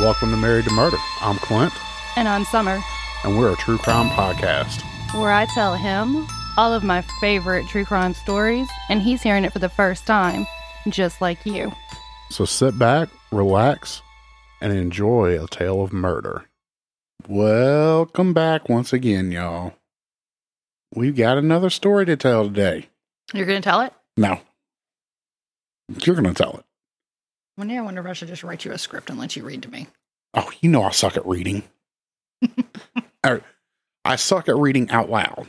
Welcome to Married to Murder. I'm Clint, And I'm Summer, and we're a true crime podcast. where I tell him all of my favorite true crime stories, and he's hearing it for the first time, just like you. So sit back, relax, and enjoy a tale of murder. Welcome back once again, y'all. We've got another story to tell today. You're going to tell it? No, you're going to tell it. One day I wonder if I should just write you a script and let you read to me. Oh, you know I suck at reading. Or, I suck at reading out loud.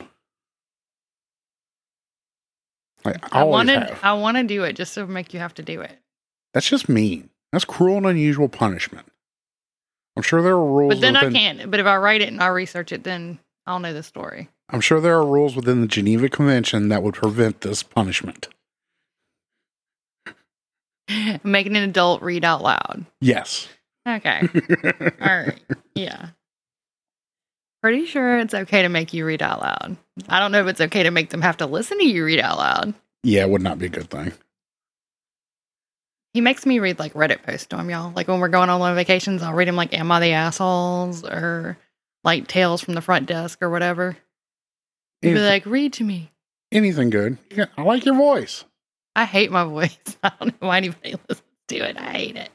I, I wanted have. I want to do it just to make you have to do it. That's just mean. That's cruel and unusual punishment. I'm sure there are rules. But then within, I can't. But if I write it and I research it, then I'll know the story. I'm sure there are rules within the Geneva Convention that would prevent this punishment. Making an adult read out loud. Yes. Okay. All right. Yeah. Pretty sure it's okay to make you read out loud. I don't know if it's okay to make them have to listen to you read out loud. yeah, it would not be a good thing. He makes me read like Reddit posts to him, y'all. Like when we're going on one vacations, I'll read him like Am I the Assholes or like Tales from the Front Desk or whatever. He'd be like, read to me. anything good. Yeah, I like your voice. I hate my voice. I don't know why anybody listens to it. I hate it.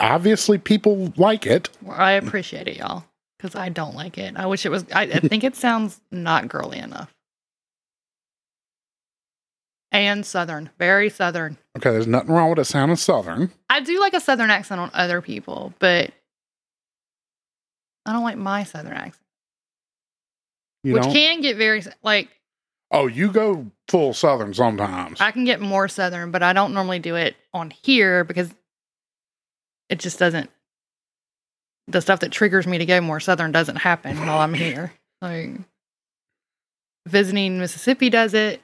Obviously, people like it. Well, I appreciate it, y'all, because I don't like it. I wish it was. I, I think it sounds not girly enough. And southern, very southern. Okay, there's nothing wrong with it sounding southern. I do like a southern accent on other people, but I don't like my southern accent, You which know? can get very like oh, you go full southern sometimes. I can get more southern, but I don't normally do it on here because it just doesn't. The stuff that triggers me to go more southern doesn't happen while I'm here. Like visiting Mississippi does it.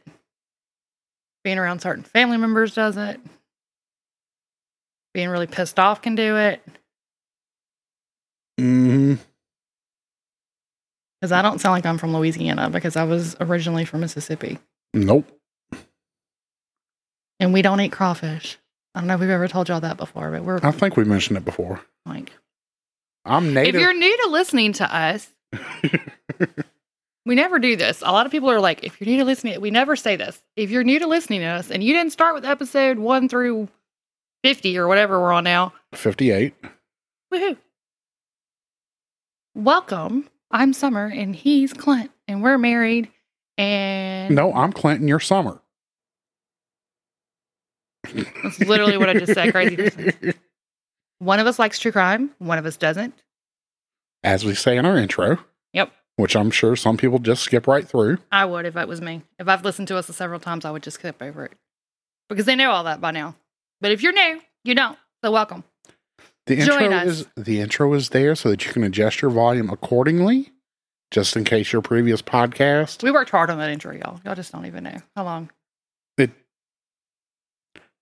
Being around certain family members does it. Being really pissed off can do it. Mm hmm Because I don't sound like I'm from Louisiana because I was originally from Mississippi. Nope. And we don't eat crawfish. I don't know if we've ever told y'all that before, but we're I think we mentioned it before. like I'm native. If you're new to listening to us, we never do this. A lot of people are like, if you're new to listening, we never say this. If you're new to listening to us and you didn't start with episode one through 50 or whatever we're on now, 58. woohoo. Welcome. I'm Summer and he's Clint and we're married. And No, I'm Clinton. You're Summer. That's literally what I just said. Crazy. person. One of us likes true crime, one of us doesn't. As we say in our intro, Yep. which I'm sure some people just skip right through. I would if it was me. If I've listened to us several times, I would just skip over it because they know all that by now. But if you're new, you don't. So welcome. The Join intro us. is the intro is there so that you can adjust your volume accordingly, just in case your previous podcast. We worked hard on that intro, y'all. Y'all just don't even know how long.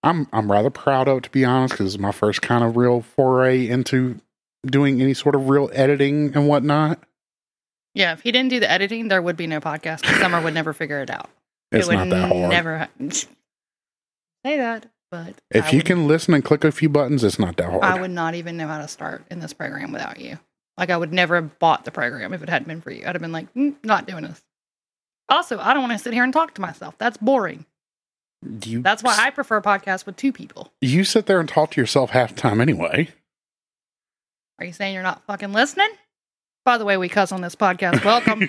I'm I'm rather proud of it to be honest, because it's my first kind of real foray into doing any sort of real editing and whatnot. Yeah, if he didn't do the editing, there would be no podcast. Summer would never figure it out. It's it not that hard. Never ha- say that, but if I you would- can listen and click a few buttons, it's not that hard. I would not even know how to start in this program without you. Like I would never have bought the program if it hadn't been for you. I'd have been like, "Mm, not doing this. Also, I don't want to sit here and talk to myself. That's boring. You, That's why I prefer podcasts with two people. you sit there and talk to yourself half the time anyway. Are you saying you're not fucking listening? By the way, we cuss on this podcast. Welcome.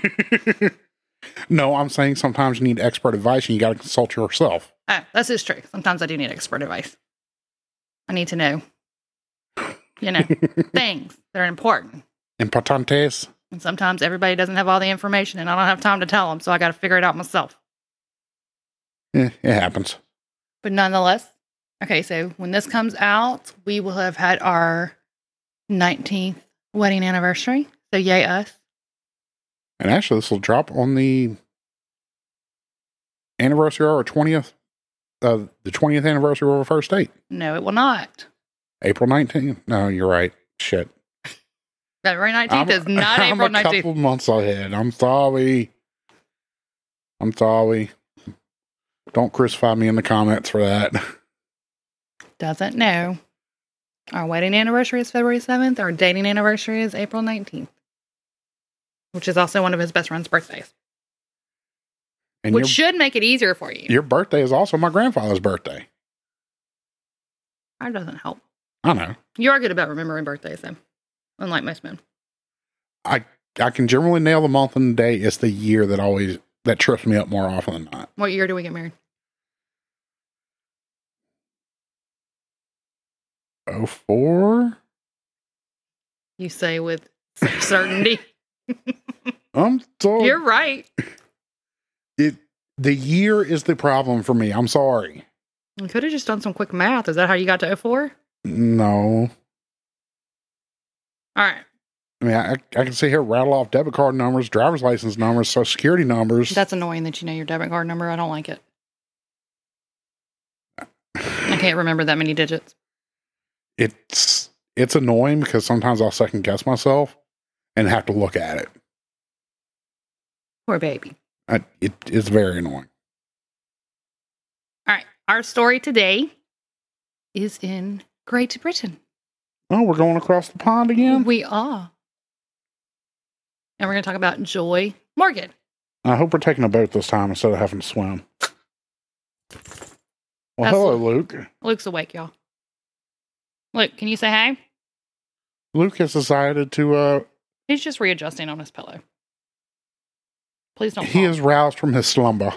no, I'm saying sometimes you need expert advice and you got to consult yourself. oh, this is true. Sometimes I do need expert advice. I need to know, you know, things that are important. Importantes. And sometimes everybody doesn't have all the information and I don't have time to tell them. So I got to figure it out myself. Eh, it happens. But nonetheless, okay, so when this comes out, we will have had our 19th wedding anniversary. So yay us. And actually, this will drop on the anniversary of our 20th, uh, the 20th anniversary of our first date, No, it will not. April 19th. No, you're right. Shit. February 19th I'm, is not I'm April a couple months ahead. I'm sorry. I'm sorry. Don't crucify me in the comments for that. Doesn't know. Our wedding anniversary is February 7th. Our dating anniversary is April 19th, which is also one of his best friend's birthdays, And which your, should make it easier for you. your birthday is also my grandfather's birthday. That doesn't help. I know. You are good about remembering birthdays, though, unlike most men. I I can generally nail the month and the day. It's the year that always that trips me up more often than not. What year do we get married? Oh four. You say with certainty. I'm sorry. You're right. it the year is the problem for me. I'm sorry. You could have just done some quick math. Is that how you got to 04? No. All right. I mean, I, I can sit here rattle off debit card numbers, driver's license numbers, social security numbers. That's annoying that you know your debit card number. I don't like it. I can't remember that many digits. it's it's annoying because sometimes I'll second guess myself and have to look at it. Poor baby. I, it's very annoying. All right. Our story today is in Great Britain. Oh, we're going across the pond again. We are. And we're going to talk about Joy Morgan. I hope we're taking a boat this time instead of having to swim. Well, That's- hello, Luke. Luke's awake, y'all. Luke, can you say hi? Luke has decided to. uh He's just readjusting on his pillow. Please don't. He fall. is roused from his slumber.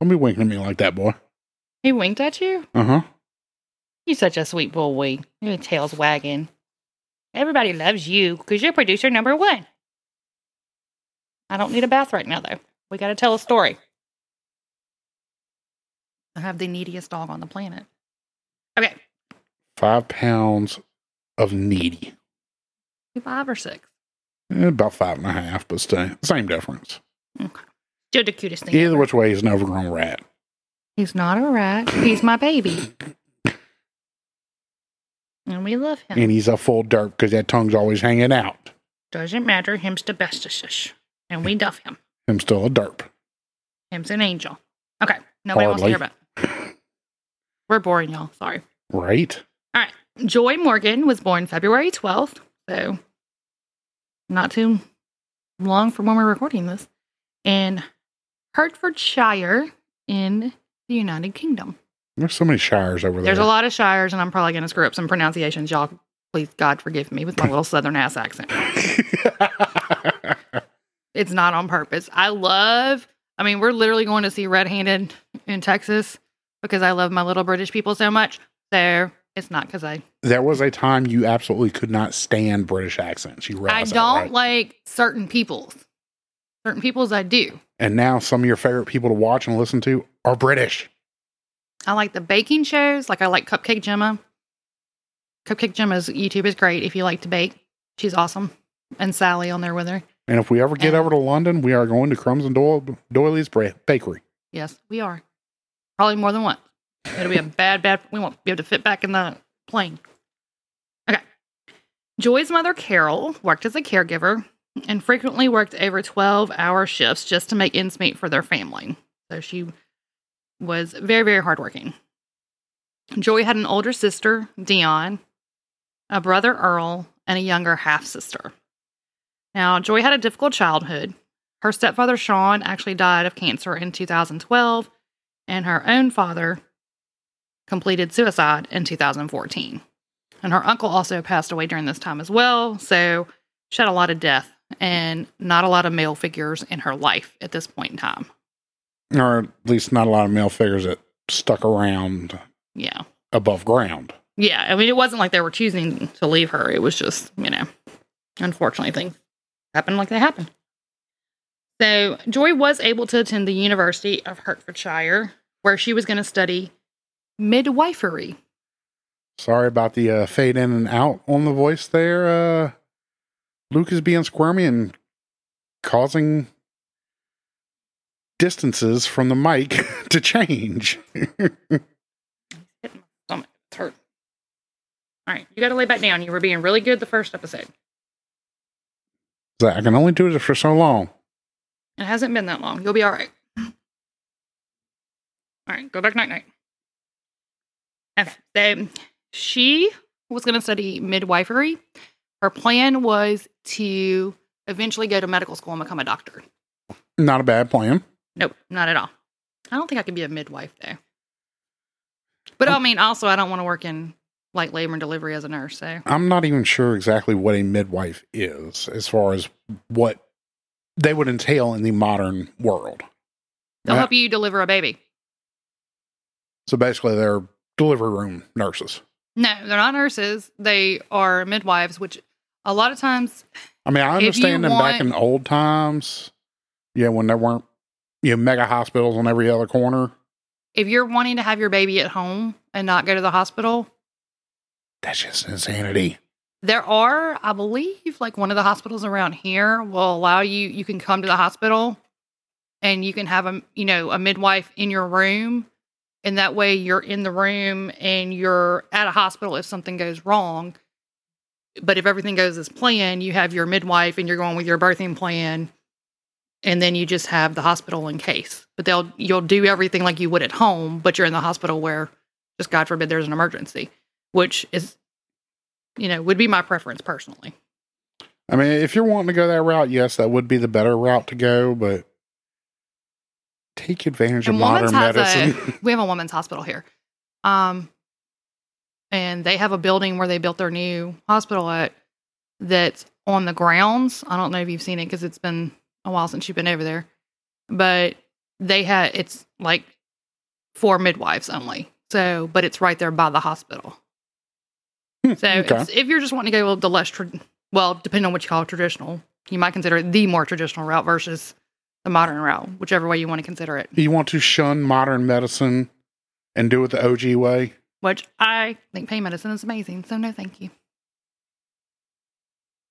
Don't be winking at me like that, boy. He winked at you? Uh huh. You're such a sweet boy. Your tail's wagging. Everybody loves you because you're producer number one. I don't need a bath right now, though. We got to tell a story. I have the neediest dog on the planet. Okay, Five pounds of needy. five or six. Eh, about five and a half, but still, same difference. Still the cutest thing. Either ever. which way, he's an overgrown rat. He's not a rat. He's my baby. And we love him. And he's a full dirt because that tongue's always hanging out. Doesn't matter. Him's the bestest. And we duff him. I'm still a derp. Him's an angel. Okay. Nobody wants to hear Hardly. about it. We're boring, y'all. Sorry. Right? All right. Joy Morgan was born February 12th. So not too long from when we're recording this. In Hertfordshire in the United Kingdom. There's so many shires over there. There's a lot of shires, and I'm probably going to screw up some pronunciations. Y'all, please, God, forgive me with my little southern ass accent. It's not on purpose. I love, I mean, we're literally going to see Red Handed in Texas because I love my little British people so much. So it's not because I, there was a time you absolutely could not stand British accents. You I don't right? like certain peoples. Certain peoples I do. And now some of your favorite people to watch and listen to are British. I like the baking shows. Like I like Cupcake Jemma. Cupcake Jemma's YouTube is great if you like to bake. She's awesome. And Sally on there with her. And if we ever get And- over to London, we are going to Crumbs and Doyle, Doilies Bakery. Yes, we are. Probably more than once. It'll be a bad, bad. We won't be able to fit back in the plane. Okay. Joy's mother, Carol, worked as a caregiver and frequently worked over 12 hour shifts just to make ends meet for their family. So she was very, very hardworking. Joy had an older sister, Dion, a brother, Earl, and a younger half sister. Now, Joy had a difficult childhood. Her stepfather, Sean, actually died of cancer in 2012, and her own father completed suicide in 2014. And her uncle also passed away during this time as well, so she had a lot of death and not a lot of male figures in her life at this point in time. Or at least not a lot of male figures that stuck around Yeah. above ground. Yeah, I mean, it wasn't like they were choosing to leave her. It was just, you know, unfortunately, things happen like they happen. So, Joy was able to attend the University of Hertfordshire, where she was going to study midwifery. Sorry about the uh, fade in and out on the voice there. Uh, Luke is being squirmy and causing distances from the mic to change. My stomach. It's. All right, you got to lay back down. You were being really good the first episode. I can only do this for so long. It hasn't been that long. You'll be all right. All right, go back night night. Okay, so she was going to study midwifery. Her plan was to eventually go to medical school and become a doctor. Not a bad plan. Nope, not at all. I don't think I could be a midwife though. But oh. I mean, also, I don't want to work in like labor and delivery as a nurse. So I'm not even sure exactly what a midwife is as far as what they would entail in the modern world. they'll Yeah. help you deliver a baby. So basically, they're delivery room nurses. No, they're not nurses. They are midwives, which a lot of times, I mean, I understand them back in old times. Yeah, when there weren't you know mega hospitals on every other corner. if you're wanting to have your baby at home and not go to the hospital, That's just insanity. There are, I believe, like one of the hospitals around here will allow you. You can come to the hospital, and you can have a you know a midwife in your room, and that way you're in the room and you're at a hospital if something goes wrong. But if everything goes as planned, you have your midwife and you're going with your birthing plan, and then you just have the hospital in case. But they'll you'll do everything like you would at home, but you're in the hospital where, just God forbid, there's an emergency, which is you know, would be my preference personally. I mean, if you're wanting to go that route, yes, that would be the better route to go, but take advantage of modern Women's has a- medicine. We have a women's hospital here. Um, and they have a building where they built their new hospital at that's on the grounds. I don't know if you've seen it because it's been a while since you've been over there, but they had it's like for midwives only. So, but it's right there by the hospital. Hmm, So, okay. if you're just wanting to go the less, tra- well, depending on what you call traditional, you might consider it the more traditional route versus the modern route, whichever way you want to consider it. you want to shun modern medicine and do it the OG way. which I think pain medicine is amazing. So no, thank you.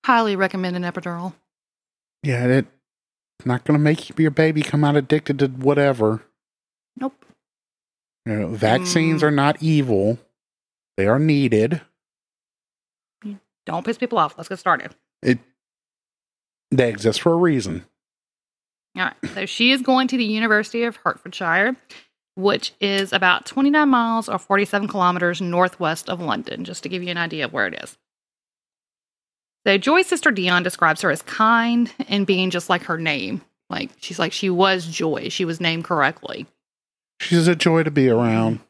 Highly recommend an epidural. Yeah, it not going to make your baby come out addicted to whatever. Nope. You know, vaccines Mm. are not evil; they are needed. Don't piss people off. Let's get started. It they exist for a reason. All right. So she is going to the University of Hertfordshire, which is about 29 miles or 47 kilometers northwest of London, just to give you an idea of where it is. So Joy's sister Dion describes her as kind and being just like her name. Like she's like she was Joy. She was named correctly. She's a joy to be around.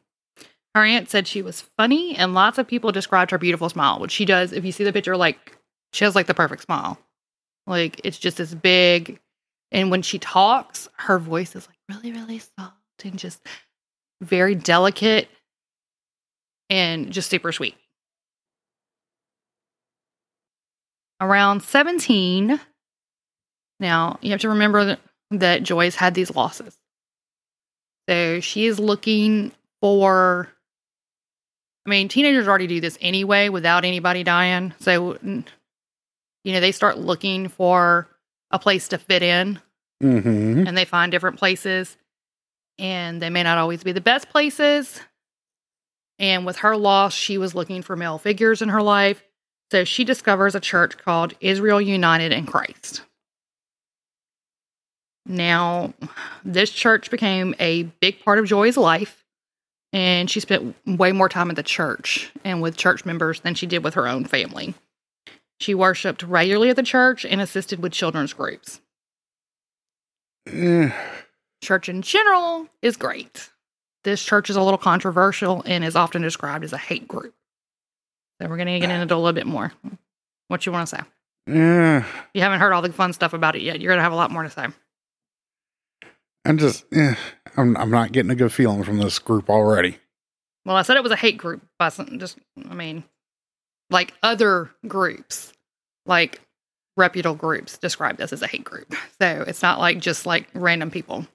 Her aunt said she was funny, and lots of people described her beautiful smile, which she does. If you see the picture, like she has like the perfect smile. Like it's just this big, and when she talks, her voice is like really, really soft and just very delicate and just super sweet. Around 17, now you have to remember that, that Joyce had these losses. So she is looking for I mean, teenagers already do this anyway without anybody dying. So, you know, they start looking for a place to fit in Mm-hmm. and they find different places and they may not always be the best places. And with her loss, she was looking for male figures in her life. So she discovers a church called Israel United in Christ. Now, this church became a big part of Joy's life, and she spent way more time at the church and with church members than she did with her own family. She worshiped regularly at the church and assisted with children's groups. Eh, Church in general is great. This church is a little controversial and is often described as a hate group. So we're going to get into it a little bit more. What you want to say? eh, You haven't heard all the fun stuff about it yet. You're going to have a lot more to say. I'm just, eh, I'm, I'm not getting a good feeling from this group already. Well, I said it was a hate group by some, just, I mean, like other groups, like reputable groups describe this as a hate group. So it's not like just like random people.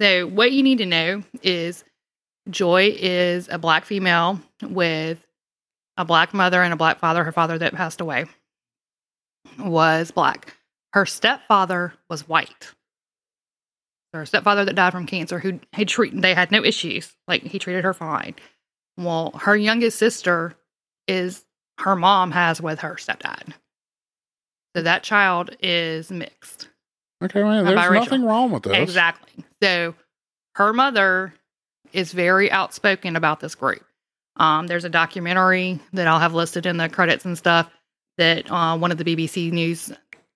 So what you need to know is Joy is a black female with a black mother and a black father. Her father that passed away was black. Her stepfather was white her stepfather that died from cancer who he treat they had no issues like he treated her fine well her youngest sister is her mom has with her stepdad so that child is mixed Okay, well, there's biracial. nothing wrong with this. exactly so her mother is very outspoken about this group. Um, there's a documentary that I'll have listed in the credits and stuff that uh, one of the BBC News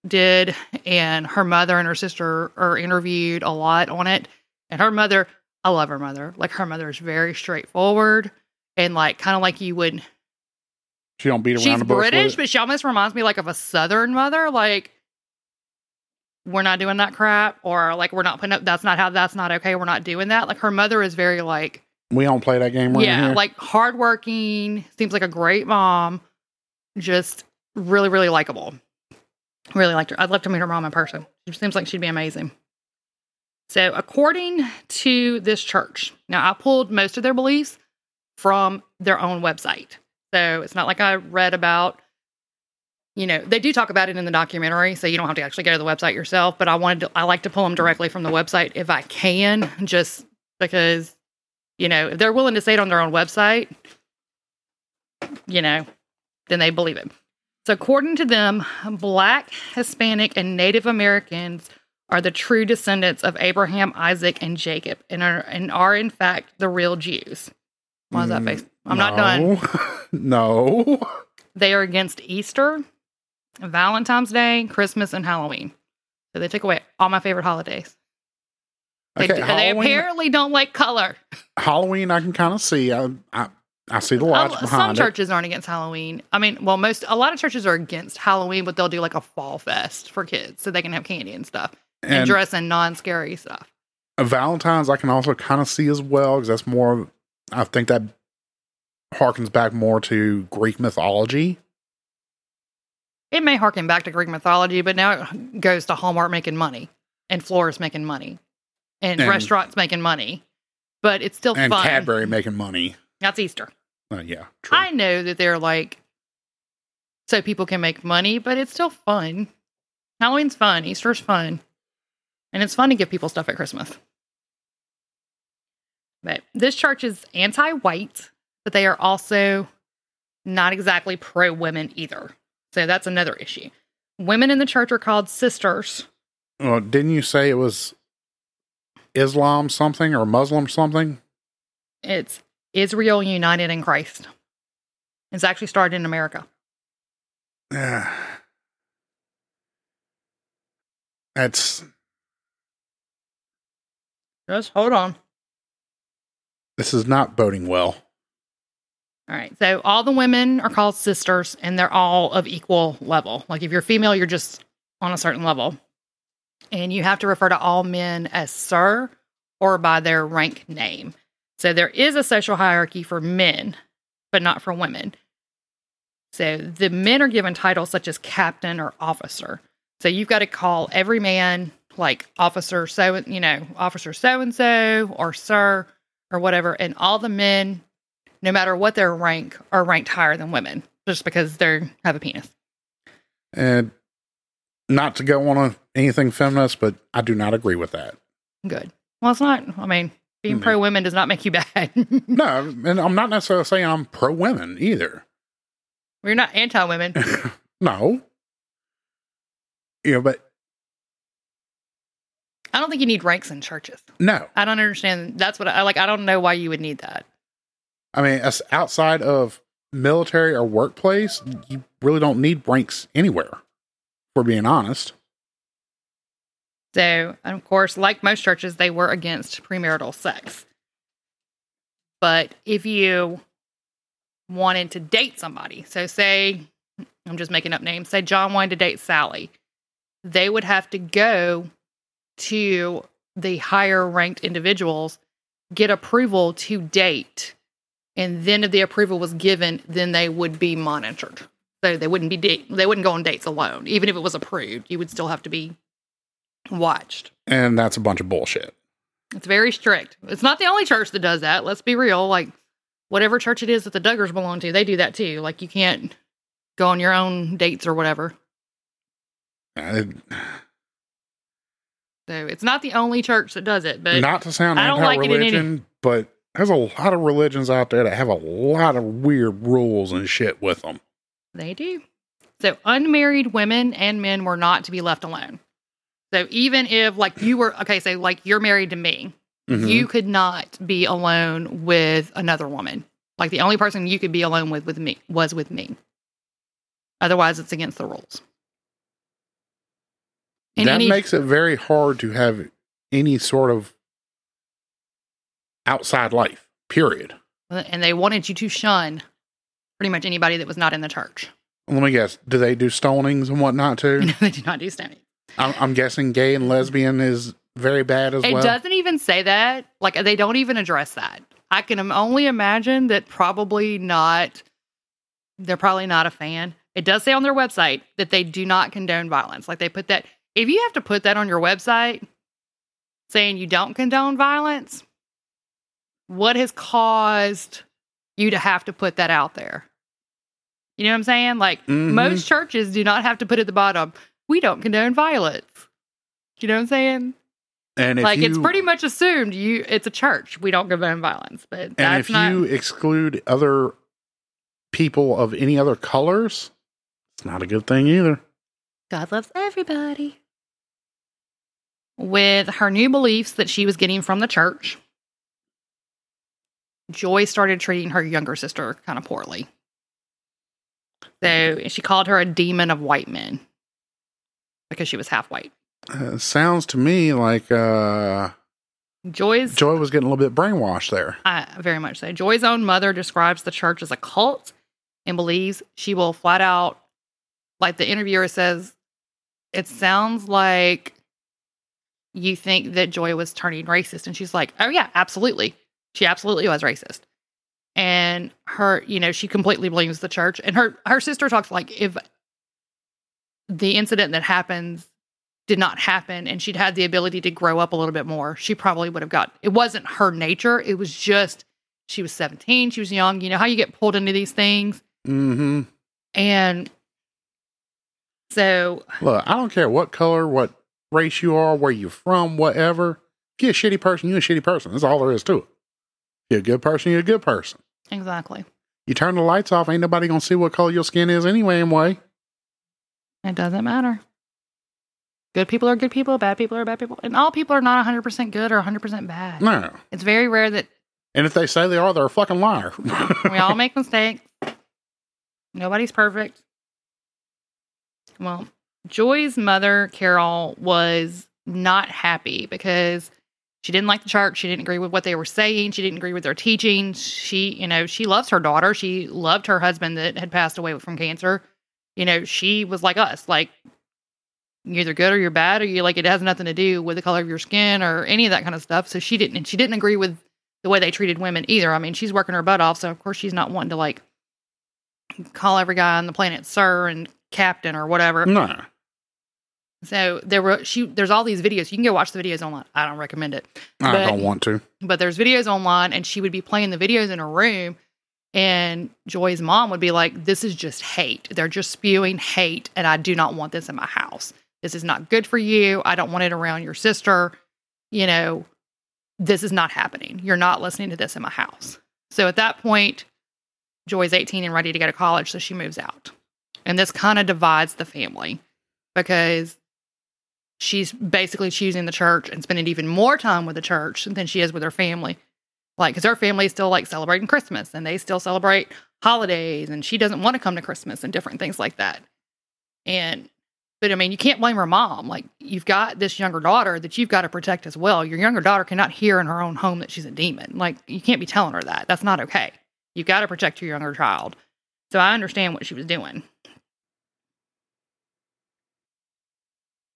did, and her mother and her sister are interviewed a lot on it. And her mother, I love her mother. Like her mother is very straightforward and like kind of like you would. She don't beat around She's the bush. British, but she almost reminds me like of a Southern mother. Like we're not doing that crap, or like we're not putting up. That's not how. That's not okay. We're not doing that. Like her mother is very like we don't play that game right yeah, here. like hardworking. Seems like a great mom. Just really, really likable. Really liked her. I'd love to meet her mom in person. She seems like she'd be amazing. So, according to this church, now I pulled most of their beliefs from their own website. So it's not like I read about. You know, they do talk about it in the documentary, so you don't have to actually go to the website yourself. But I wanted to, I like to pull them directly from the website if I can, just because you know, if they're willing to say it on their own website, you know, then they believe it. So, according to them, Black, Hispanic, and Native Americans are the true descendants of Abraham, Isaac, and Jacob, and are and are in fact the real Jews. Why is that Mm, face? I'm not done. no. no. They are against Easter, Valentine's Day, Christmas, and Halloween. So they took away all my favorite holidays. They, Okay, they apparently don't like color. Halloween, I can kind of see. I, I, I see the logic Uh, some behind it. churches aren't against Halloween. I mean, well, most a lot of churches are against Halloween, but they'll do like a fall fest for kids so they can have candy and stuff and, And dress in non-scary stuff. Valentine's, I can also kind of see as well because that's more. I think that harkens back more to Greek mythology. It may harken back to Greek mythology, but now it goes to Hallmark making money and florists making money and, And- restaurants making money. But it's still and fun. Cadbury making money. That's Easter. Uh, yeah, true. I know that they're like so people can make money, but it's still fun. Halloween's fun, Easter's fun. And it's fun to give people stuff at Christmas. But this church is anti-white, but they are also not exactly pro-women either. So that's another issue. Women in the church are called sisters. well, didn't you say it was Islam something or Muslim something? It's Israel United in Christ. It's actually started in America. Yeah. That's Just hold on. this is not boding well. All right. So all the women are called sisters and they're all of equal level. Like if you're female, you're just on a certain level. And you have to refer to all men as sir or by their rank name. So there is a social hierarchy for men, but not for women. So the men are given titles such as captain or officer. So you've got to call every man like officer so you know, officer so and so or sir or whatever. And all the men no matter what their rank, are ranked higher than women just because they have a penis. And not to go on anything feminist, but I do not agree with that. Good. Well, it's not. I mean, being Mhm. pro women does not make you bad. No, and I'm not necessarily saying I'm pro women either. We're not anti women. no. You know, but I don't think you need ranks in churches. no. I don't understand. That's what I like. I don't know why you would need that. I mean, as outside of military or workplace, you really don't need ranks anywhere, for being honest. So, of course, like most churches, they were against premarital sex. But if you wanted to date somebody, so say, I'm just making up names, say John wanted to date Sally, they would have to go to the higher ranked individuals, get approval to date. And then if the approval was given, then they would be monitored. So they wouldn't be they wouldn't go on dates alone. Even if it was approved, you would still have to be watched. And that's a bunch of bullshit. It's very strict. It's not the only church that does that. Let's be real. Like whatever church it is that the Duggars belong to, they do that too. Like you can't go on your own dates or whatever. Uh, So it's not the only church that does it, but not to sound I don't like it in any- but there's a lot of religions out there that have a lot of weird rules and shit with them. they do. So unmarried women and men were not to be left alone. So even if like you were okay, so like you're married to me Mhm. You could not be alone with another woman. Like the only person you could be alone with with me was with me. Otherwise, it's against the rules. And that any- makes it very hard to have any sort of outside life. Period. and they wanted you to shun pretty much anybody that was not in the church. Let me guess. Do they do stonings and whatnot too? No, they do not do stoning. I'm, I'm guessing gay and lesbian is very bad as It well. It doesn't even say that. Like they don't even address that. I can only imagine that probably not. They're probably not a fan. It does say on their website that they do not condone violence. Like they put that. If you have to put that on your website, saying you don't condone violence, what has caused you to have to put that out there? You know what I'm saying? Like Mhm. most churches do not have to put at the bottom, we don't condone violence. You know what I'm saying? And if like you, it's pretty much assumed you it's a church. We don't condone violence, but and that's if not. you exclude other people of any other colors, it's not a good thing either. God loves everybody. With her new beliefs that she was getting from the church, Joy started treating her younger sister kind of poorly. So she called her a demon of white men because she was half white. Uh, sounds to me like uh, Joy's Joy was getting a little bit brainwashed there. Uh, very much so. Joy's own mother describes the church as a cult and believes she will flat out, like the interviewer says, it sounds like you think that Joy was turning racist. And she's like, oh, yeah, absolutely. She absolutely was racist. And her, you know, she completely blames the church. And her, her sister talks like if the incident that happens did not happen and she'd had the ability to grow up a little bit more, she probably would have got it wasn't her nature. It was just she was 17, she was young. You know how you get pulled into these things. hmm And so Look, I don't care what color, what race you are, where you're from, whatever. If you're a shitty person, you're a shitty person. That's all there is to it. If you're a good person, you're a good person. exactly. You turn the lights off, ain't nobody gonna see what color your skin is anyway. Anyway, It doesn't matter. Good people are good people, bad people are bad people. And all people are not 100% good or 100% bad. no. It's very rare that And if they say they are, they're a fucking liar. we all make mistakes. Nobody's perfect. Well, Joy's mother, Carol, was not happy because she didn't like the church. She didn't agree with what they were saying. She didn't agree with their teaching. She, you know, she loves her daughter. She loved her husband that had passed away from cancer. You know, she was like us, like you're either good or you're bad, or you like it has nothing to do with the color of your skin or any of that kind of stuff. So she didn't, and she didn't agree with the way they treated women either. I mean, she's working her butt off, so of course she's not wanting to like call every guy on the planet sir and captain or whatever. no. So there were she there's all these videos. You can go watch the videos online. I don't recommend it. I But- don't want to. But there's videos online and she would be playing the videos in her room and Joy's mom would be like, This is just hate. They're just spewing hate and I do not want this in my house. This is not good for you. I don't want it around your sister. You know, this is not happening. You're not listening to this in my house. So at that point, Joy's 18 and ready to go to college, so she moves out. And this kind of divides the family because she's basically choosing the church and spending even more time with the church than she is with her family. Like, because her family is still like celebrating Christmas and they still celebrate holidays, and she doesn't want to come to Christmas and different things like that. And, but I mean, you can't blame her mom. Like, you've got this younger daughter that you've got to protect as well. Your younger daughter cannot hear in her own home that she's a demon. Like, you can't be telling her that. That's not okay. You've got to protect your younger child. So I understand what she was doing.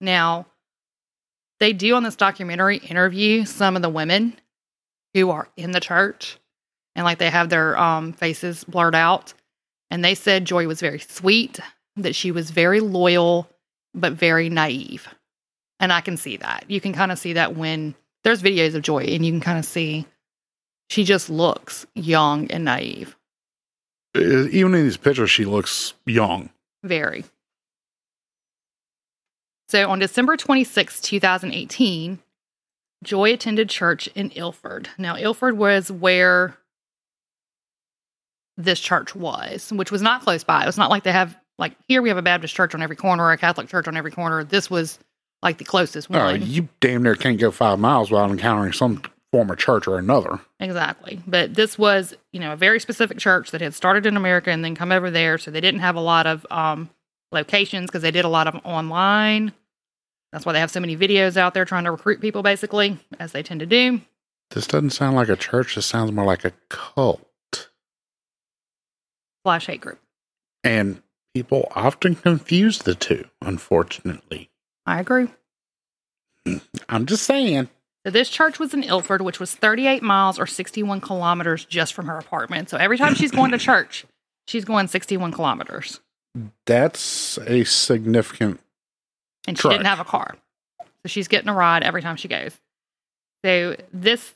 Now, they do on this documentary interview some of the women who are in the church and like they have their um, faces blurred out. And they said Joy was very sweet, that she was very loyal, but very naive. And I can see that. You can kind of see that when there's videos of Joy and you can kind of see she just looks young and naive. Uh, Even in these pictures, she looks young. Very. So on December 26, 2018, Joy attended church in Ilford. Now, Ilford was where this church was, which was not close by. It was not like they have, like, here we have a Baptist church on every corner, a Catholic church on every corner. This was like the closest one. you damn near can't go five miles without encountering some form a church or another. Exactly. But this was, you know, a very specific church that had started in America and then come over there. So they didn't have a lot of um, locations because they did a lot of online. That's why they have so many videos out there trying to recruit people, basically, as they tend to do. This doesn't sound like a church. This sounds more like a cult. Slash hate group. And people often confuse the two, unfortunately. I agree. I'm just saying. So this church was in Ilford, which was 38 miles or 61 kilometers just from her apartment. So every time she's going to church, she's going 61 kilometers. That's a significant. And she Correct. didn't have a car. So she's getting a ride every time she goes. So this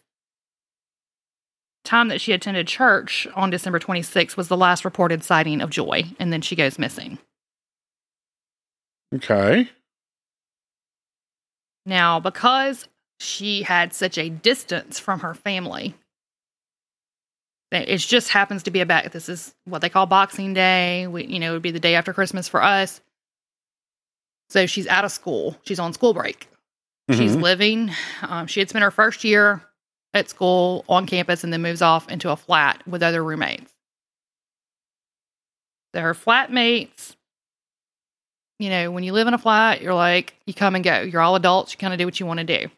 time that she attended church on December 26th was the last reported sighting of Joy. And then she goes missing. Okay. Now, because she had such a distance from her family, it just happens to be about this is what they call Boxing Day. We, you know, it would be the day after Christmas for us. So she's out of school. She's on school break. She's Mhm. living. Um, she had spent her first year at school on campus and then moves off into a flat with other roommates. So her flatmates, you know, when you live in a flat, you're like, you come and go. You're all adults. You kind of do what you want to do.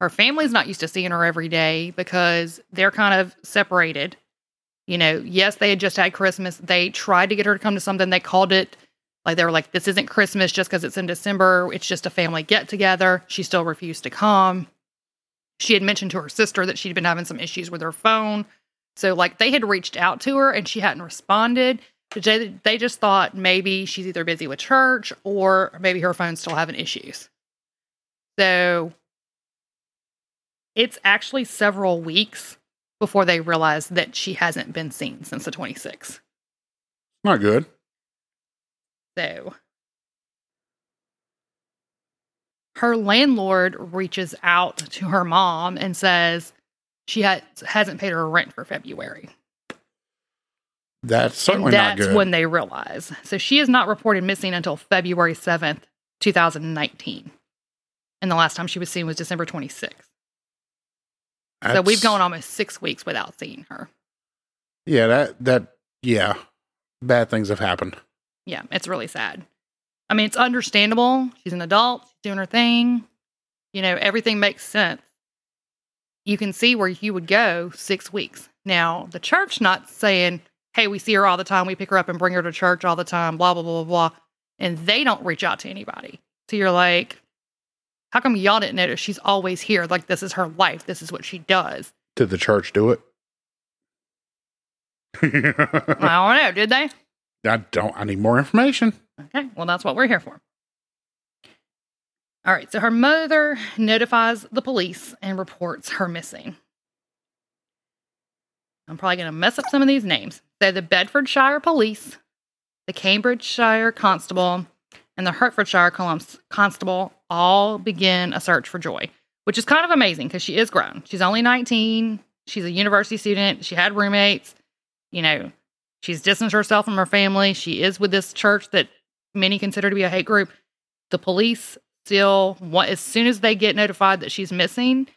Her family's not used to seeing her every day because they're kind of separated. You know, yes, they had just had Christmas. They tried to get her to come to something. They called it like they were like, this isn't Christmas just because it's in December. It's just a family get together. She still refused to come. She had mentioned to her sister that she'd been having some issues with her phone. So, like, they had reached out to her and she hadn't responded. They, they just thought maybe she's either busy with church or maybe her phone's still having issues. So, it's actually several weeks before they realize that she hasn't been seen since the 26th. Not good. So her landlord reaches out to her mom and says she has, hasn't paid her rent for February. That's certainly and not that's good. when they realize. So she is not reported missing until February 7th, 2019. And the last time she was seen was December 26th. So we've gone almost six weeks without seeing her. Yeah, that that yeah, bad things have happened. Yeah, it's really sad. I mean, it's understandable. She's an adult, she's doing her thing. You know, everything makes sense. You can see where you would go six weeks. Now, the church not saying, hey, we see her all the time, we pick her up and bring her to church all the time, blah, blah, blah, blah, blah. And they don't reach out to anybody. So you're like, how come y'all didn't notice she's always here? Like, this is her life. This is what she does. Did the church do it? I don't know. Did they? I don't. I need more information. Okay, well, that's what we're here for. All right, so her mother notifies the police and reports her missing. I'm probably going to mess up some of these names. So, the Bedfordshire Police, the Cambridgeshire Constable, and the Hertfordshire Constable all begin a search for Joy, which is kind of amazing because she is grown. She's only 19. She's a university student. She had roommates. You know, she's distanced herself from her family. She is with this church that many consider to be a hate group. The police still want, as soon as they get notified that she's missing,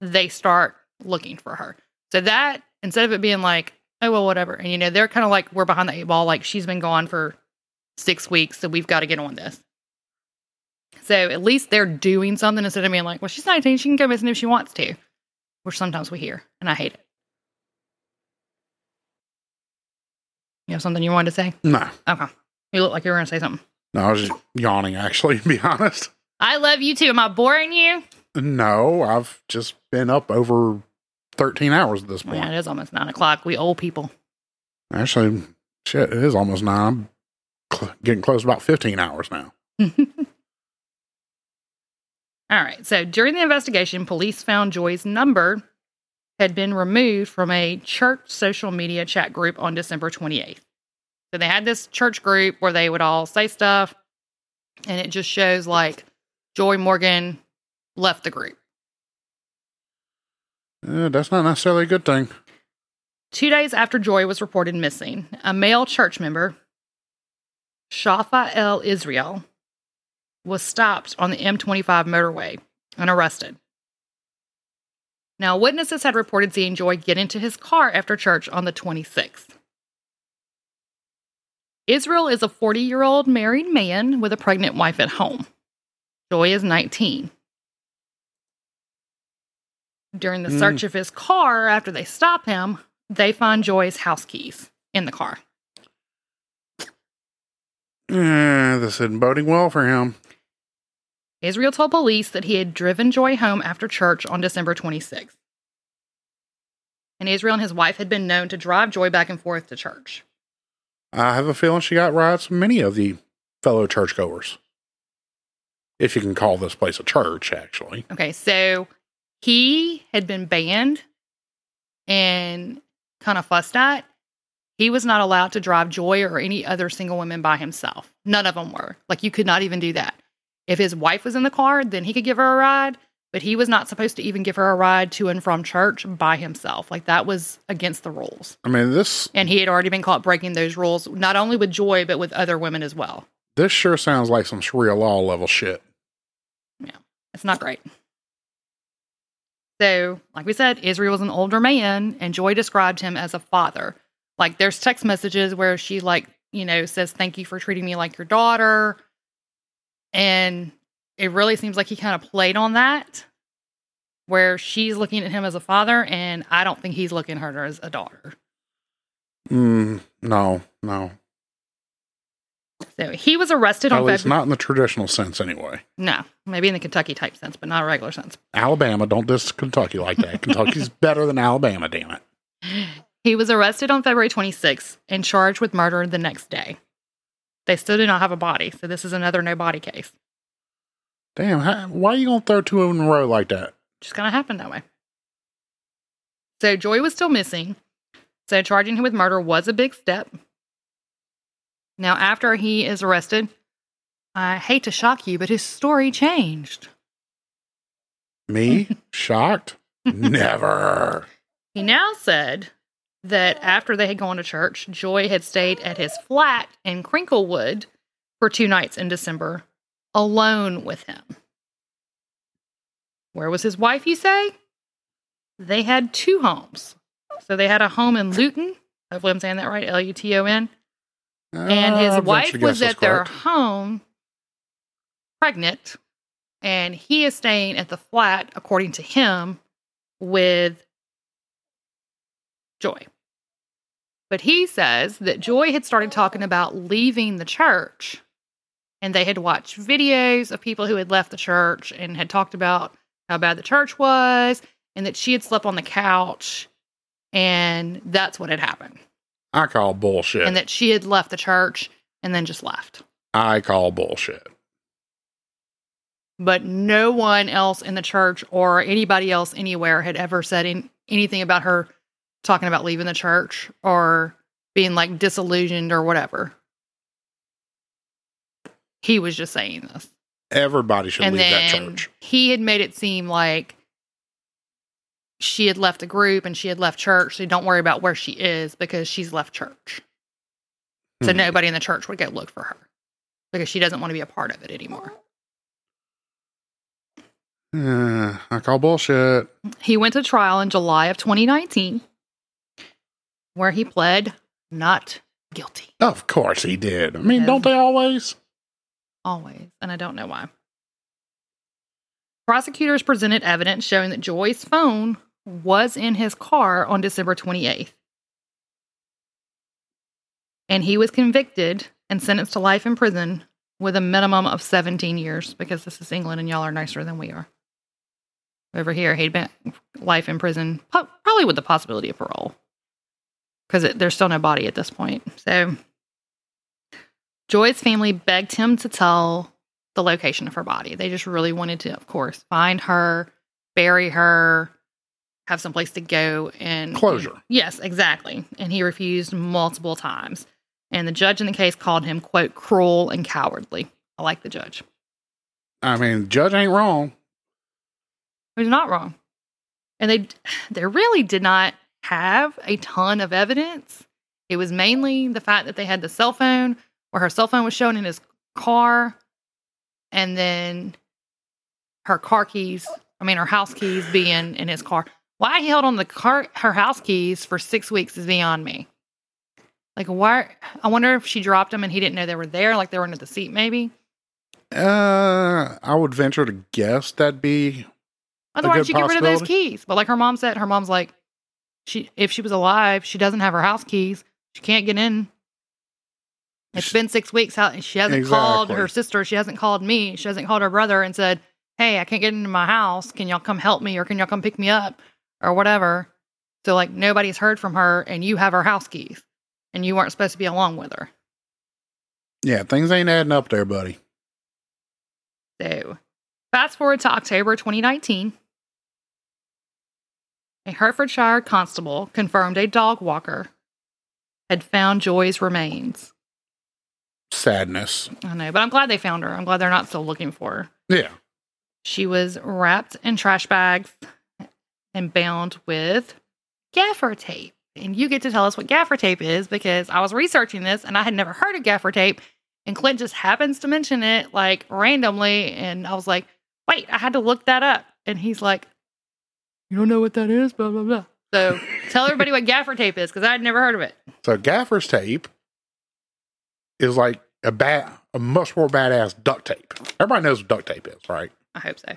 they start looking for her. So that instead of it being like, oh well, whatever, and you know, they're kind of like we're behind the eight ball, like she's been gone for six weeks, so we've got to get on this. So at least they're doing something instead of being like, well, she's 19, she can go missing if she wants to, which sometimes we hear, and I hate it. You have something you wanted to say? No, Okay. You look like you were going to say something. no, I was just yawning. Actually, to be honest. I love you too. Am I boring you? No, I've just been up over thirteen hours at this point. Yeah, it is almost nine o'clock. We old people. Actually, shit, it is almost nine. I'm cl- getting close to about fifteen hours now. All right. So during the investigation, police found Joy's number had been removed from a church social media chat group on December 28th. So they had this church group where they would all say stuff, and it just shows like Joy Morgan left the group. Uh, that's not necessarily a good thing. Two days after Joy was reported missing, a male church member, Sharaf Al Israel, was stopped on the M25 motorway and arrested. Now, witnesses had reported seeing Joy get into his car after church on the 26th. Israel is a 40 year old married man with a pregnant wife at home. Joy is 19. During the Mm. search of his car, after they stop him, they find Joy's house keys in the car. Eh, this isn't boding well for him. Israel told police that he had driven Joy home after church on December 26th. And Israel and his wife had been known to drive Joy back and forth to church. I have a feeling she got rides from many of the fellow churchgoers. If you can call this place a church, actually. Okay, so he had been banned and kind of fussed at. He was not allowed to drive Joy or any other single women by himself. None of them were. Like, you could not even do that. If his wife was in the car, then he could give her a ride, but he was not supposed to even give her a ride to and from church by himself. Like, that was against the rules. I mean, this And he had already been caught breaking those rules, not only with Joy, but with other women as well. this sure sounds like some Sharia law level shit. Yeah, it's not great. So, like we said, Israel was an older man, and Joy described him as a father. Like, there's text messages where she, like, you know, says, Thank you for treating me like your daughter. And it really seems like he kind of played on that, where she's looking at him as a father, and I don't think he's looking at her as a daughter. Mm, no, no. So, he was arrested At on least February. not in the traditional sense, anyway. No, maybe in the Kentucky type sense, but not a regular sense. Alabama, don't diss Kentucky like that. Kentucky's better than Alabama, damn it. He was arrested on February 26th and charged with murder the next day. They still do not have a body, so this is another no body case. Damn, how, why are you going to throw two in a row like that? Just gonna happen that way. So Joy was still missing, so charging him with murder was a big step. Now, after he is arrested, I hate to shock you, but his story changed. Me? Shocked? Never. He now said that after they had gone to church, Joy had stayed at his flat in Crinklewood for two nights in December, alone with him. Where was his wife, you say? They had two homes. So they had a home in Luton. Hopefully, I'm saying that right L U T O N. And his Uh, wife was at their home pregnant, and he is staying at the flat, according to him, with Joy. But he says that Joy had started talking about leaving the church, and they had watched videos of people who had left the church and had talked about how bad the church was, and that she had slept on the couch, and that's what had happened I call bullshit. and that she had left the church and then just left. I call bullshit. But no one else in the church or anybody else anywhere had ever said in, anything about her talking about leaving the church or being like disillusioned or whatever. He was just saying this. Everybody should and leave that church. he had made it seem like she had left the group and she had left church. So don't worry about where she is because she's left church. So Hmm. nobody in the church would go look for her because she doesn't want to be a part of it anymore. Uh, I call bullshit. He went to trial in July of 2019 where he pled not guilty. Of course he did. I mean, don't they always? Always. And I don't know why. Prosecutors presented evidence showing that Joy's phone was in his car on December 28th. And he was convicted and sentenced to life in prison with a minimum of 17 years because this is England and y'all are nicer than we are. Over here, he'd been life in prison, probably with the possibility of parole because there's still no body at this point. So Joy's family begged him to tell the location of her body. They just really wanted to, of course, find her, bury her, have some place to go and Closure. Yes, exactly. And he refused multiple times. And the judge in the case called him, quote, cruel and cowardly. I like the judge. I mean, judge ain't wrong. He's not wrong. And they they really did not have a ton of evidence. It was mainly the fact that they had the cell phone where her cell phone was shown in his car and then her car keys, I mean her house keys being in his car. Why he held on the car her house keys for six weeks is beyond me. Like why I wonder if she dropped them and he didn't know they were there, like they were under the seat maybe. Uh, I would venture to guess that'd be Otherwise you get rid of those keys. But like her mom said, her mom's like, she if she was alive, she doesn't have her house keys. She can't get in. It's been six weeks. How she hasn't called her sister. She hasn't called me. She hasn't called her brother and said, "Hey, I can't get into my house. Can y'all come help me, or can y'all come pick me up, or whatever?" So like nobody's heard from her, and you have her house keys, and you weren't supposed to be along with her. yeah. Things ain't adding up there, buddy. So, fast forward to October 2019. A Hertfordshire constable confirmed a dog walker had found Joy's remains. Sadness. I know, but I'm glad they found her. I'm glad they're not still looking for her. Yeah. She was wrapped in trash bags and bound with gaffer tape. And you get to tell us what gaffer tape is because I was researching this and I had never heard of gaffer tape. And Clint just happens to mention it like randomly. And I was like, wait, I had to look that up. And he's like, you don't know what that is? Blah, blah, blah. So tell everybody what gaffer tape is because I had never heard of it. So gaffer's tape is like a bad, a much more badass duct tape. Everybody knows what duct tape is, right? I hope so.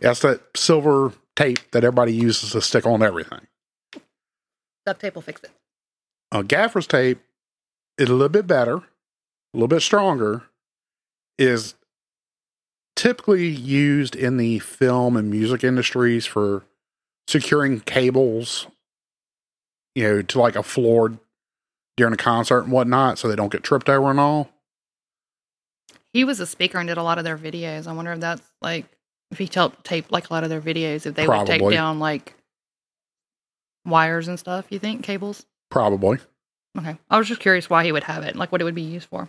That's that silver tape that everybody uses to stick on everything. Duct tape will fix it. Uh, gaffer's tape is a little bit better, a little bit stronger, is typically used in the film and music industries for securing cables, you know, to like a floor during a concert and whatnot so they don't get tripped over and all. He was a speaker and did a lot of their videos. I wonder if that's like if he helped tape like a lot of their videos, if they would take down like wires and stuff. You think cables? Probably. Okay, I was just curious why he would have it, like what it would be used for.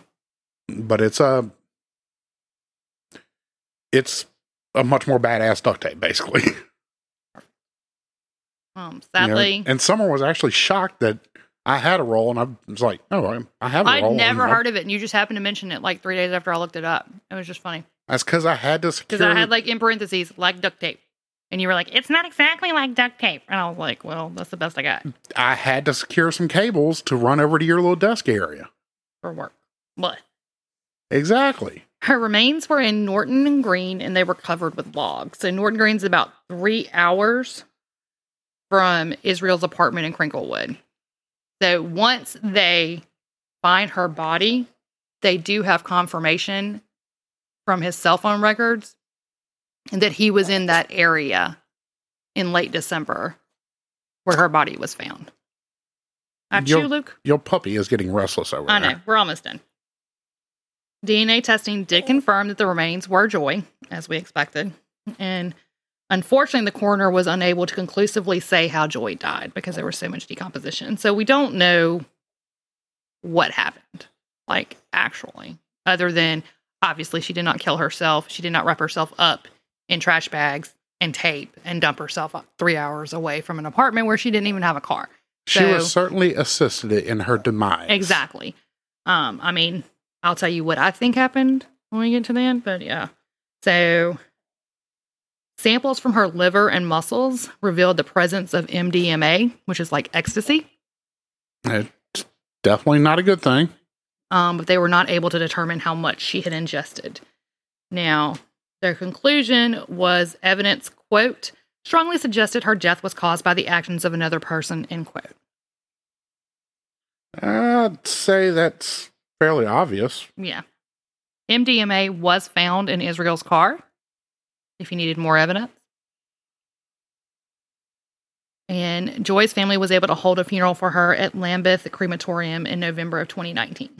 But it's a it's a much more badass duct tape, basically. Um, You know? sadly, And Summer was actually shocked that I had a roll, and I was like, "Oh, I, I have a I'd roll." never and I- heard of it, and you just happened to mention it like three days after I looked it up. It was just funny That's because I had to secure. because I had like in parentheses like duct tape, and you were like, "It's not exactly like duct tape," and I was like, "Well, that's the best I got I had to secure some cables to run over to your little desk area. for work." But Exactly. Her remains were in Norton and Green and they were covered with logs. So Norton Green's about three hours from Israel's apartment in Crinklewood. So once they find her body, they do have confirmation from his cell phone records that he was in that area in late December where her body was found. After You'll- Luke? Your puppy is getting restless over I there. know. We're almost done. DNA testing did confirm that the remains were Joy, as we expected. And unfortunately, the coroner was unable to conclusively say how Joy died because there was so much decomposition. So we don't know what happened, like actually, other than obviously she did not kill herself. She did not wrap herself up in trash bags and tape and dump herself three hours away from an apartment where she didn't even have a car. She So- was certainly assisted in her demise. Exactly. Um, I mean, I'll tell you what I think happened when we get to the end, but yeah. So samples from her liver and muscles revealed the presence of MDMA, which is like ecstasy. It's definitely not a good thing. Um, but they were not able to determine how much she had ingested. Now, their conclusion was evidence, quote, strongly suggested her death was caused by the actions of another person, end quote. I'd say that's fairly obvious. Yeah. MDMA was found in Israel's car if you needed more evidence. And Joy's family was able to hold a funeral for her at Lambeth Crematorium in November of 2019.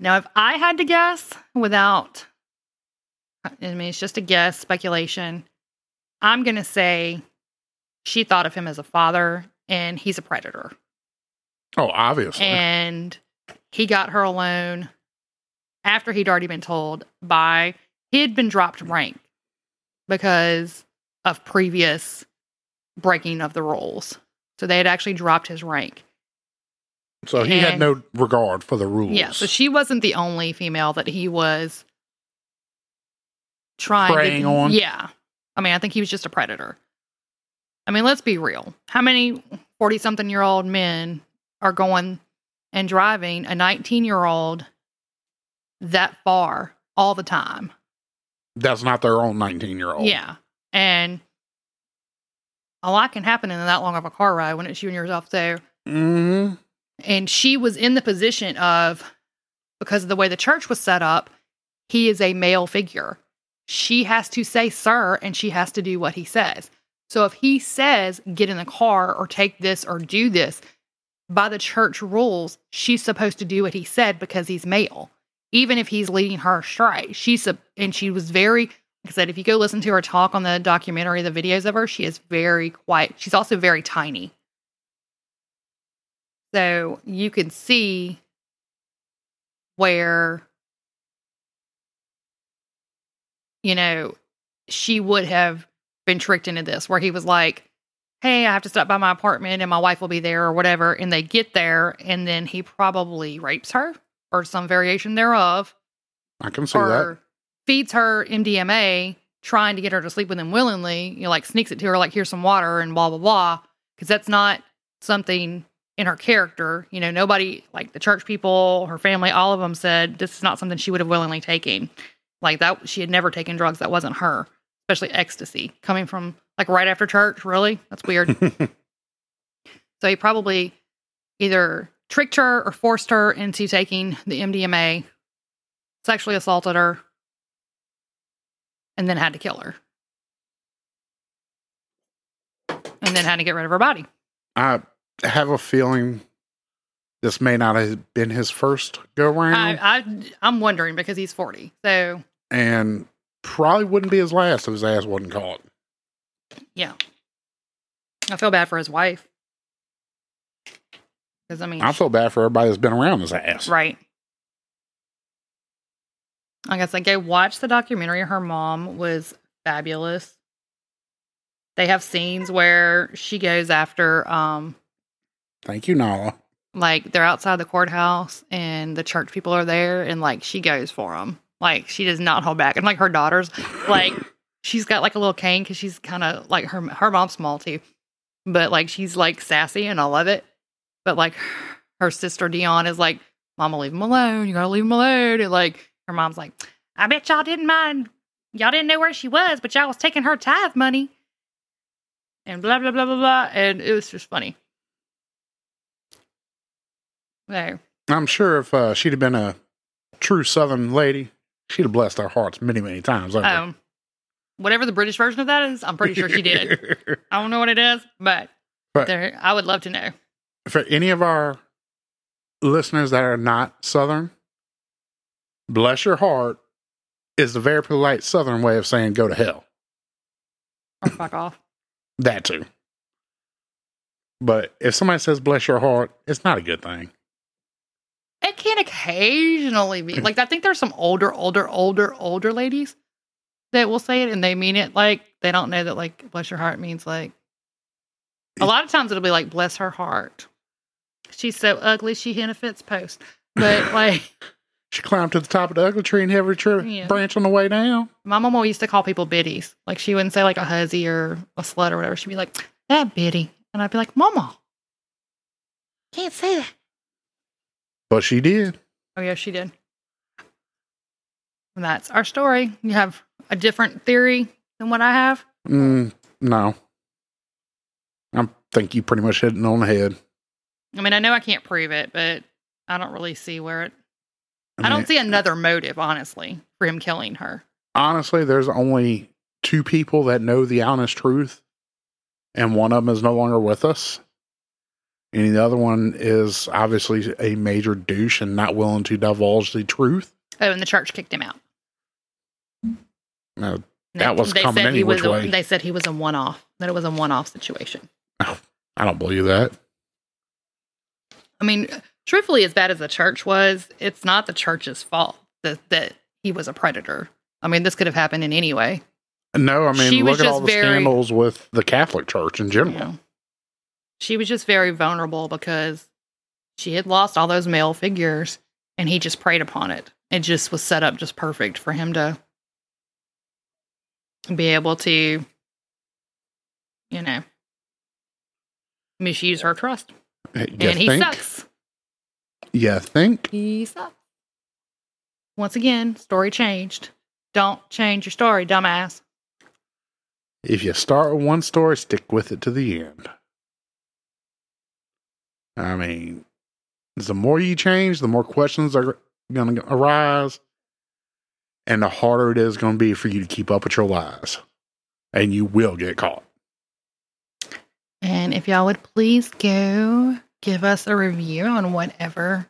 Now, if I had to guess without, I mean, it's just a guess, speculation, I'm going to say she thought of him as a father and he's a predator Oh, obviously. and he got her alone after he'd already been told by he had been dropped rank because of previous breaking of the rules. So they had actually dropped his rank. so he had no regard for the rules. Yeah, so she wasn't the only female that he was trying Preying to, on? Yeah. I mean, I think he was just a predator. I mean, let's be real. How many 40 something year old men are going and driving a 19 year old that far all the time? That's not their own 19 year old. Yeah. And a lot can happen in that long of a car ride when it's you and yourself. So, hmm and she was in the position of, because of the way the church was set up, he is a male figure. She has to say, sir, and she has to do what he says. So if he says, get in the car or take this or do this, by the church rules, she's supposed to do what he said because he's male, even if he's leading her astray. She's, a, and she was very, like I said, if you go listen to her talk on the documentary, the videos of her, she is very quiet. She's also very tiny. So you can see where, you know, she would have been tricked into this, where he was like, Hey, I have to stop by my apartment and my wife will be there or whatever. And they get there and then he probably rapes her or some variation thereof I can see or that. feeds her MDMA, trying to get her to sleep with him willingly. You know, like sneaks it to her, like here's some water and blah blah blah. Because that's not something in her character. You know, nobody like the church people, her family, all of them said this is not something she would have willingly taken. Like that, she had never taken drugs. That wasn't her, especially ecstasy coming from like right after church. Really, that's weird. So he probably either tricked her or forced her into taking the MDMA, sexually assaulted her, and then had to kill her. And then had to get rid of her body. I have a feeling this may not have been his first go round I, I I'm wondering because he's 40. So and probably wouldn't be his last if his ass wasn't caught. Yeah. I feel bad for his wife. Because I mean I feel bad for everybody that's been around his ass. Right. I guess like I said, go watch the documentary. Her mom was fabulous. They have scenes where she goes after, um, Thank you, Nala. like they're outside the courthouse and the church people are there, and like she goes for them. Like she does not hold back. And like her daughters, like she's got like a little cane because she's kind of like her her mom's small too, but like she's like sassy and I love it. But like her sister Dion is like, "Mama, leave him alone. You gotta leave him alone." And like her mom's like, "I bet y'all didn't mind. Y'all didn't know where she was, but y'all was taking her tithe money." And blah blah blah blah blah. And it was just funny. There. I'm sure if uh, she'd have been a true Southern lady, she'd have blessed our hearts many, many times. Um, whatever the British version of that is, I'm pretty sure she did. I don't know what it is, but But- there, I would love to know. For any of our listeners that are not Southern, bless your heart is the very polite Southern way of saying go to hell. Or fuck off. That too. But if somebody says bless your heart, it's not a good thing. It can occasionally be like I think there's some older, older, older, older ladies that will say it and they mean it like they don't know that like bless your heart means like a lot of times it'll be like bless her heart. She's so ugly she hit a fence post. But like She climbed to the top of the ugly tree and have her tree Yeah. branch on the way down. my mom always used to call people biddies. Like she wouldn't say like a hussy or a slut or whatever. She'd be like, that biddy. And I'd be like, Mama, can't say that. But she did. Oh, yeah, she did. And that's our story. You have a different theory than what I have. Mm, no. I think you pretty much hit it on the head. I mean, I know I can't prove it, but I don't really see where it. I, mean, don't see another motive, honestly, for him killing her. honestly, there's only two people that know the honest truth, and one of them is no longer with us. And the other one is obviously a major douche and not willing to divulge the truth. Oh, and the church kicked him out. Now, That was coming said any he was a- way. They said he was a one-off. That it was a one-off situation. Oh, I don't believe that. I mean, truthfully, as bad as the church was, it's not the church's fault that that he was a predator. I mean, this could have happened in any way. No, I mean, She look at all the very- scandals with the Catholic Church in general. You know. She was just very vulnerable because she had lost all those male figures and he just preyed upon it. It just was set up just perfect for him to be able to, you know, misuse her trust. You and he sucks. Yeah, think? He sucks. Once again, story changed. Don't change your story, dumbass. If you start with one story, stick with it to the end. I mean, the more you change, the more questions are going to arise, and the harder it is going to be for you to keep up with your lies. And you will get caught. And if y'all would please go give us a review on whatever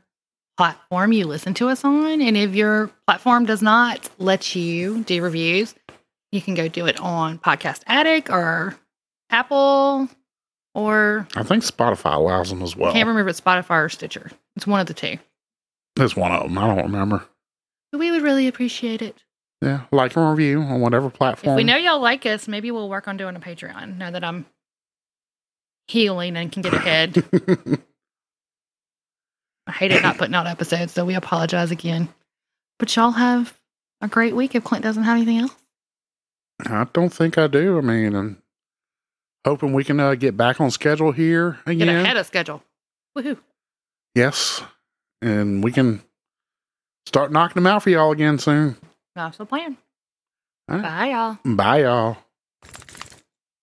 platform you listen to us on. And if your platform does not let you do reviews, you can go do it on Podcast Addict or Apple or I think Spotify allows them as well. I can't remember if it's Spotify or Stitcher. It's one of the two. That's one of them. I don't remember. We would really appreciate it. Yeah, like and review on whatever platform. If we know y'all like us, maybe we'll work on doing a Patreon now that I'm healing and can get ahead. I hated not putting out episodes, so we apologize again. But y'all have a great week if Clint doesn't have anything else. I don't think I do. I mean, I'm hoping we can uh, get back on schedule here again. Get ahead of schedule. Woohoo. Yes, and we can start knocking them out for y'all again soon. That's the plan. All right. Bye, y'all. Bye, y'all.